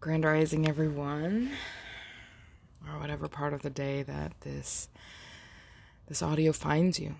Grand Rising, everyone, or whatever part of the day that this this audio finds you.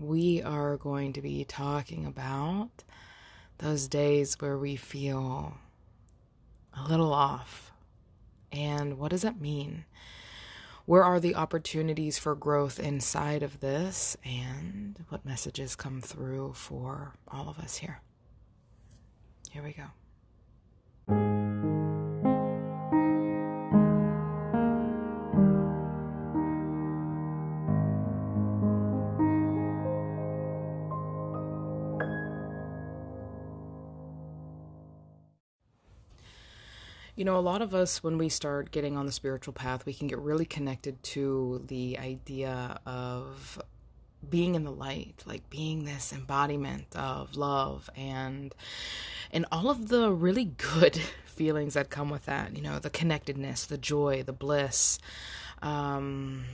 We are going to be talking about those days where we feel a little off. And what does that mean? Where are the opportunities for growth inside of this? And what messages come through for all of us here? Here we go. You know, a lot of us, when we start getting on the spiritual path, we can get really connected to the idea of being in the light, like being this embodiment of love and and all of the really good feelings that come with that. You know, the connectedness, the joy, the bliss, um,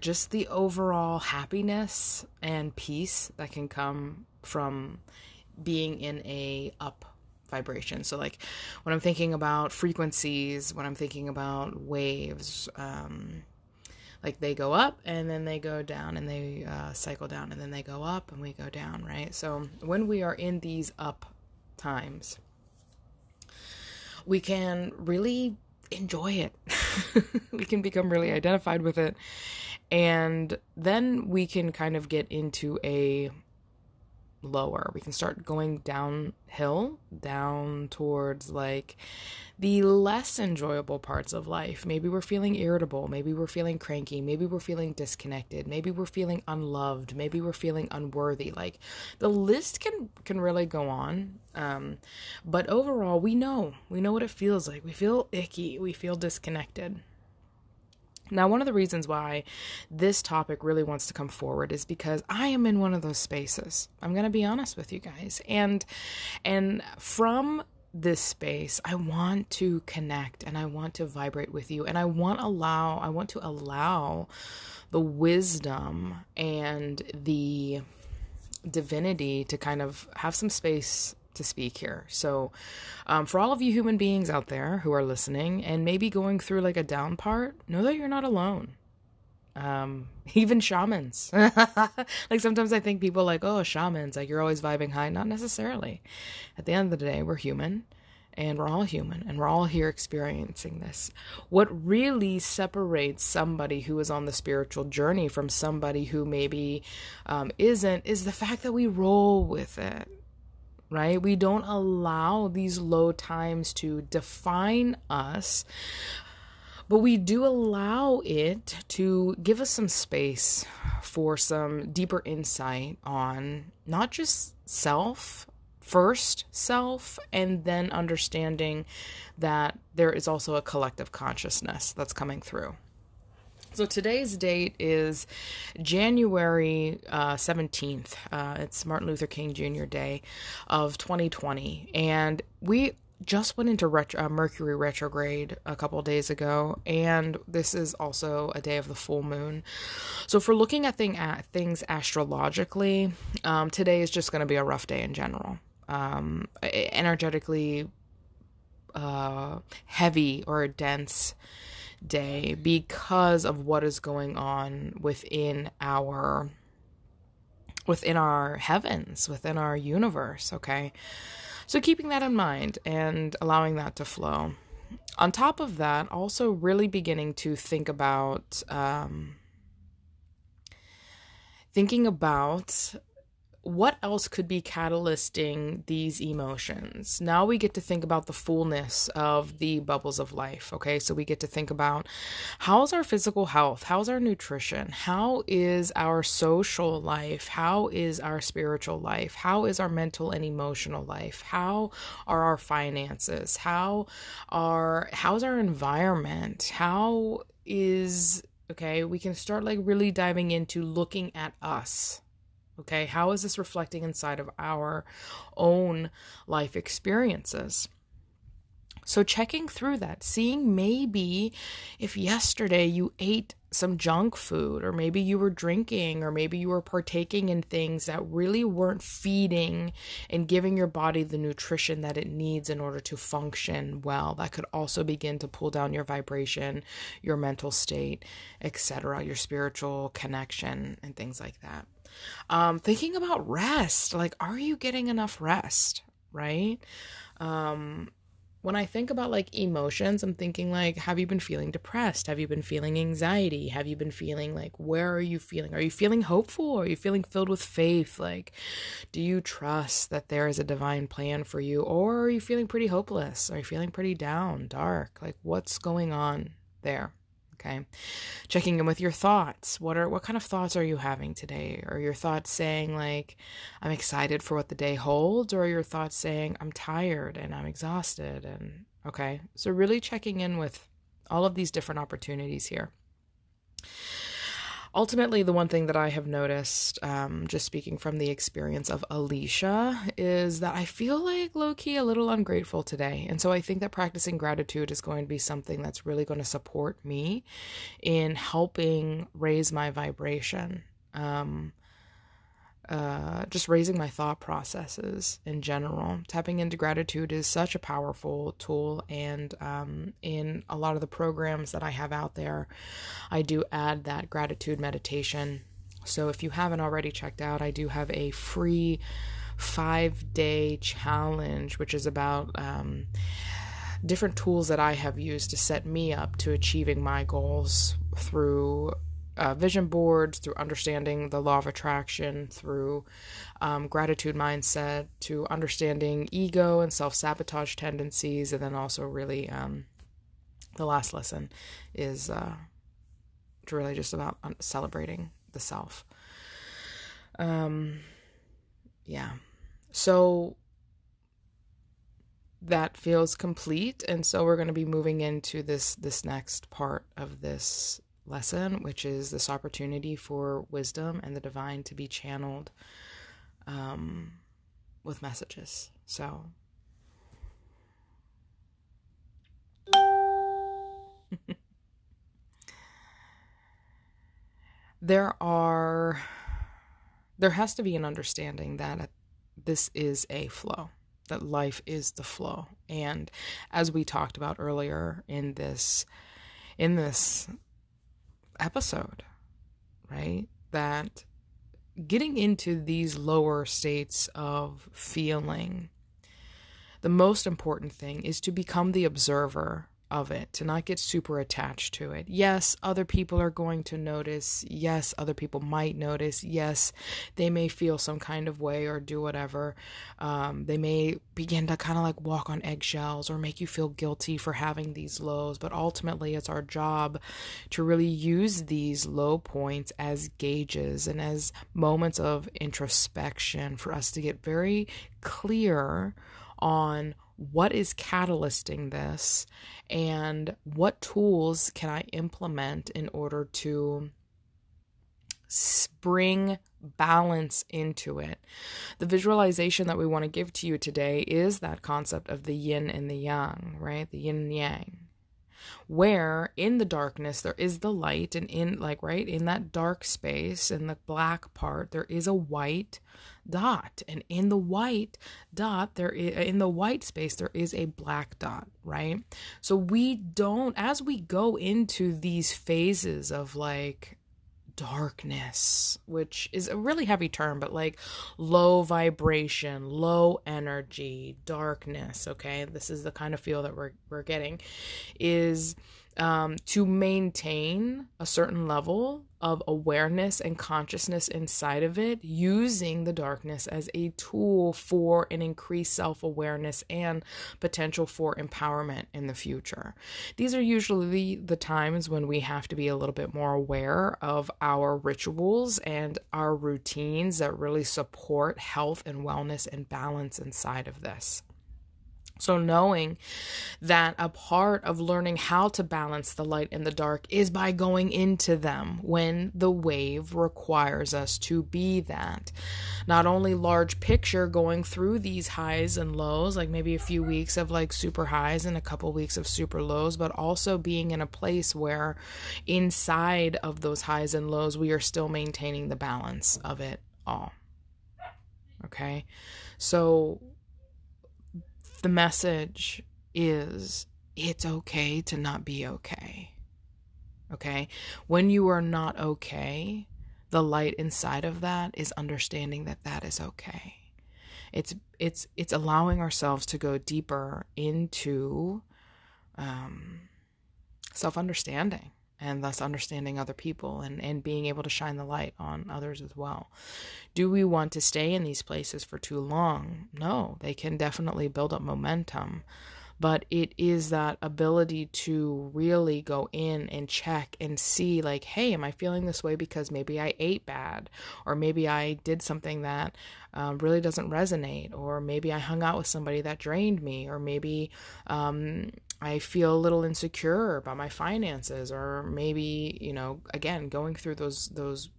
just the overall happiness and peace that can come from being in a up vibration. So, like when I'm thinking about frequencies, when I'm thinking about waves, um, like they go up and then they go down and they uh, cycle down and then they go up and we go down, right? So, when we are in these up times, we can really enjoy it. we can become really identified with it. And then we can kind of get into a lower. We can start going downhill, down towards like the less enjoyable parts of life. Maybe we're feeling irritable. Maybe we're feeling cranky. Maybe we're feeling disconnected. Maybe we're feeling unloved. Maybe we're feeling unworthy. Like the list can can really go on. Um, but overall, we know we know what it feels like. We feel icky. We feel disconnected. Now, one of the reasons why this topic really wants to come forward is because I am in one of those spaces. I'm going to be honest with you guys. And and from this space, I want to connect and I want to vibrate with you and I want allow I want to allow the wisdom and the divinity to kind of have some space to speak here. So, um, for all of you human beings out there who are listening and maybe going through like a down part, know that you're not alone. Um, even shamans. like sometimes I think people like, oh, shamans, like you're always vibing high. Not necessarily. At the end of the day, we're human and we're all human and we're all here experiencing this. What really separates somebody who is on the spiritual journey from somebody who maybe um, isn't is the fact that we roll with it right? We don't allow these low times to define us, but we do allow it to give us some space for some deeper insight on not just self, first self, and then understanding that there is also a collective consciousness that's coming through. So today's date is January uh, 17th. Uh, it's Martin Luther King Jr. Day of 2020. And we just went into retro, uh, Mercury retrograde a couple days ago, and this is also a day of the full moon. So, we're looking at, thing, at things astrologically, um, today is just going to be a rough day in general. Um, energetically uh, heavy or dense day because of what is going on within our within our heavens, within our universe, okay? So keeping that in mind and allowing that to flow. On top of that, also really beginning to think about um, thinking about what else could be catalyzing these emotions? Now we get to think about the fullness of the bubbles of life. Okay, so we get to think about how's our physical health? How's our nutrition? How is our social life? How is our spiritual life? How is our mental and emotional life? How are our finances? How are how's our environment? How is okay, we can start like really diving into looking at us Okay, how is this reflecting inside of our own life experiences? So, checking through that, seeing maybe if yesterday you ate some junk food, or maybe you were drinking, or maybe you were partaking in things that really weren't feeding and giving your body the nutrition that it needs in order to function well. That could also begin to pull down your vibration, your mental state, etc., your spiritual connection, and things like that. Um, thinking about rest, like, are you getting enough rest? Right? Um, when I think about like emotions, I'm thinking like, have you been feeling depressed? Have you been feeling anxiety? Have you been feeling like, where are you feeling? Are you feeling hopeful? Are you feeling filled with faith? Like, do you trust that there is a divine plan for you? Or are you feeling pretty hopeless? Are you feeling pretty down, dark? Like, what's going on there? Okay. Checking in with your thoughts. What are what kind of thoughts are you having today? Are your thoughts saying like i'm excited for what the day holds or are your thoughts saying i'm tired and i'm exhausted and okay. So really checking in with all of these different opportunities here ultimately, the one thing that I have noticed, um, just speaking from the experience of Alicia, is that I feel like low key a little ungrateful today. And so I think that practicing gratitude is going to be something that's really going to support me in helping raise my vibration. Um, uh, just raising my thought processes in general. Tapping into gratitude is such a powerful tool, and um, in a lot of the programs that I have out there, I do add that gratitude meditation. So if you haven't already checked out, I do have a free five day challenge, which is about. Um, different tools that I have used to set me up to achieving my goals through uh, vision boards, through understanding the law of attraction, through um, gratitude mindset, to understanding ego and self sabotage tendencies, and then also really um, the last lesson is uh, really just about celebrating the self. Um, yeah, so that feels complete, and so we're going to be moving into this this next part of this lesson, which is this opportunity for wisdom and the divine to be channeled um, with messages. So. there are there has to be an understanding that this is a flow that life is the flow and as we talked about earlier in this in this episode, right? That getting into these lower states of feeling, the most important thing is to become the observer of it, to not get super attached to it. Yes, other people are going to notice. Yes, other people might notice. Yes, they may feel some kind of way or do whatever. Um, they may begin to kind of like walk on eggshells or make you feel guilty for having these lows. But ultimately, it's our job to really use these low points as gauges and as moments of introspection for us to get very clear on what is catalysting this and what tools can I implement in order to bring balance into it. The visualization that we want to give to you today is that concept of the yin and the yang, right? The yin and yang. Where in the darkness there is the light, and in, like, right, in that dark space, in the black part, there is a white dot and in the white dot there is in the white space there is a black dot right so we don't as we go into these phases of like darkness, which is a really heavy term, but like low vibration, low energy, darkness, okay? This is the kind of feel that we're we're getting is um, to maintain a certain level of awareness and consciousness inside of it, using the darkness as a tool for an increased self awareness and potential for empowerment in the future. These are usually the times when we have to be a little bit more aware of our rituals and our routines that really support health and wellness and balance inside of this. So, knowing that a part of learning how to balance the light and the dark is by going into them when the wave requires us to be that. Not only large picture going through these highs and lows, like maybe a few weeks of like super highs and a couple weeks of super lows, but also being in a place where inside of those highs and lows, we are still maintaining the balance of it all. Okay. So, the message is it's okay to not be okay. Okay? When you are not okay, the light inside of that is understanding that that is okay. It's it's it's allowing ourselves to go deeper into um, self understanding and thus understanding other people and, and being able to shine the light on others as well. Do we want to stay in these places for too long? No, they can definitely build up momentum, but it is that ability to really go in and check and see, like, hey, am I feeling this way because maybe I ate bad, or maybe I did something that uh, really doesn't resonate, or maybe I hung out with somebody that drained me, or maybe um, I feel a little insecure about my finances or maybe, you know, again, going through those those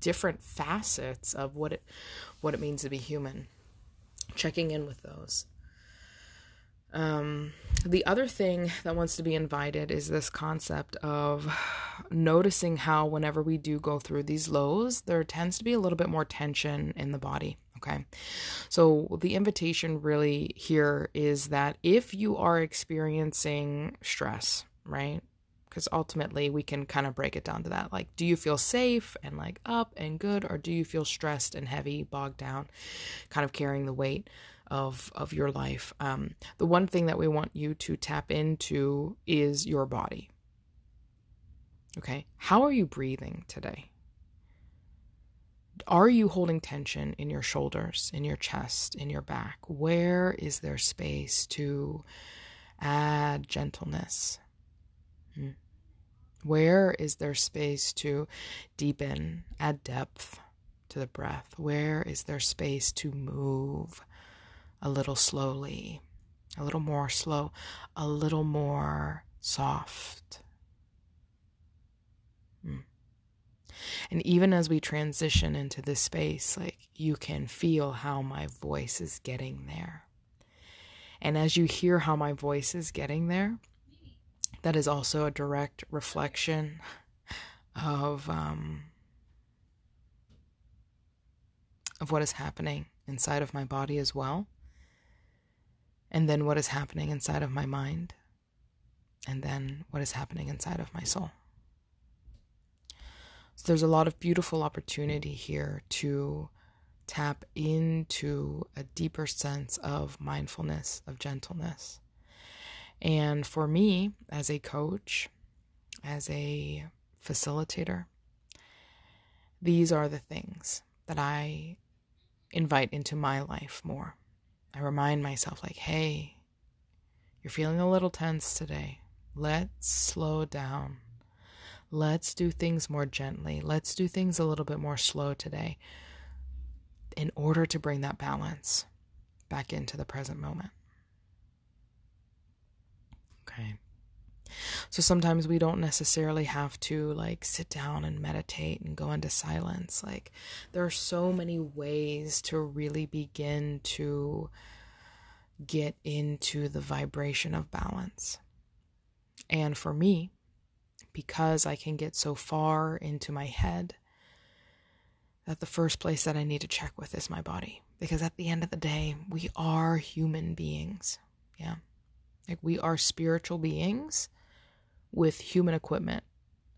different facets of what it what it means to be human. Checking in with those. Um, the other thing that wants to be invited is this concept of noticing how, whenever we do go through these lows, there tends to be a little bit more tension in the body. Okay. So the invitation really here is that if you are experiencing stress, right? Because ultimately we can kind of break it down to that. Like, do you feel safe and like up and good, or do you feel stressed and heavy, bogged down, kind of carrying the weight of of your life? Um, the one thing that we want you to tap into is your body. Okay. How are you breathing today? Are you holding tension in your shoulders, in your chest, in your back? Where is there space to add gentleness? Hmm. Where is there space to deepen, add depth to the breath? Where is there space to move a little slowly, a little more slow, a little more soft? And even as we transition into this space, like you can feel how my voice is getting there. And as you hear how my voice is getting there, that is also a direct reflection of um, of what is happening inside of my body as well, and then what is happening inside of my mind, and then what is happening inside of my soul. There's a lot of beautiful opportunity here to tap into a deeper sense of mindfulness, of gentleness. And for me, as a coach, as a facilitator, these are the things that I invite into my life more. I remind myself, like, hey, you're feeling a little tense today. Let's slow down. Let's do things more gently. Let's do things a little bit more slow today in order to bring that balance back into the present moment. Okay. So sometimes we don't necessarily have to like sit down and meditate and go into silence. Like there are so many ways to really begin to get into the vibration of balance. And for me, because I can get so far into my head that the first place that I need to check with is my body. Because at the end of the day, we are human beings. Yeah. Like we are spiritual beings with human equipment.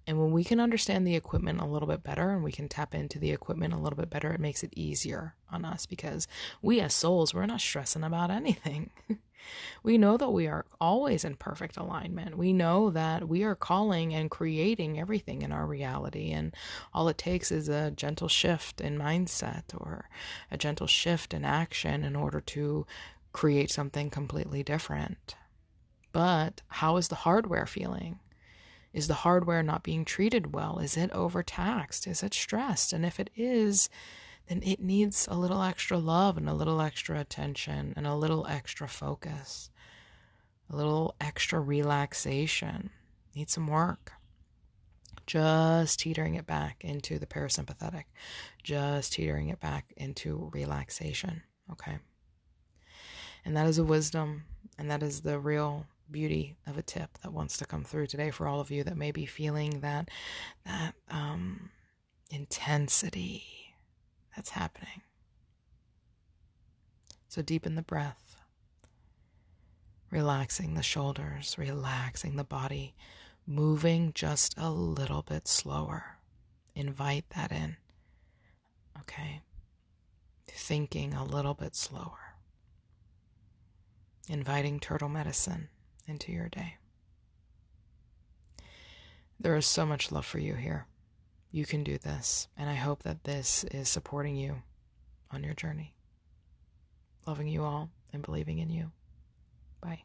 And when we can understand the equipment a little bit better and we can tap into the equipment a little bit better, it makes it easier on us because we as souls, we're not stressing about anything. We know that we are always in perfect alignment. We know that we are calling and creating everything in our reality. And all it takes is a gentle shift in mindset or a gentle shift in action in order to create something completely different. But how is the hardware feeling? Is the hardware not being treated well? Is it overtaxed? Is it stressed? And if it is, then it needs a little extra love and a little extra attention and a little extra focus, a little extra relaxation. Need some work. Just teetering it back into the parasympathetic, just teetering it back into relaxation. Okay. And that is a wisdom, and that is the real beauty of a tip that wants to come through today for all of you that may be feeling that that um, intensity that's happening. So deepen the breath, relaxing the shoulders, relaxing the body, moving just a little bit slower. Invite that in. Okay. Thinking a little bit slower. Inviting turtle medicine into your day. There is so much love for you here. You can do this, and I hope that this is supporting you on your journey. Loving you all and believing in you. Bye.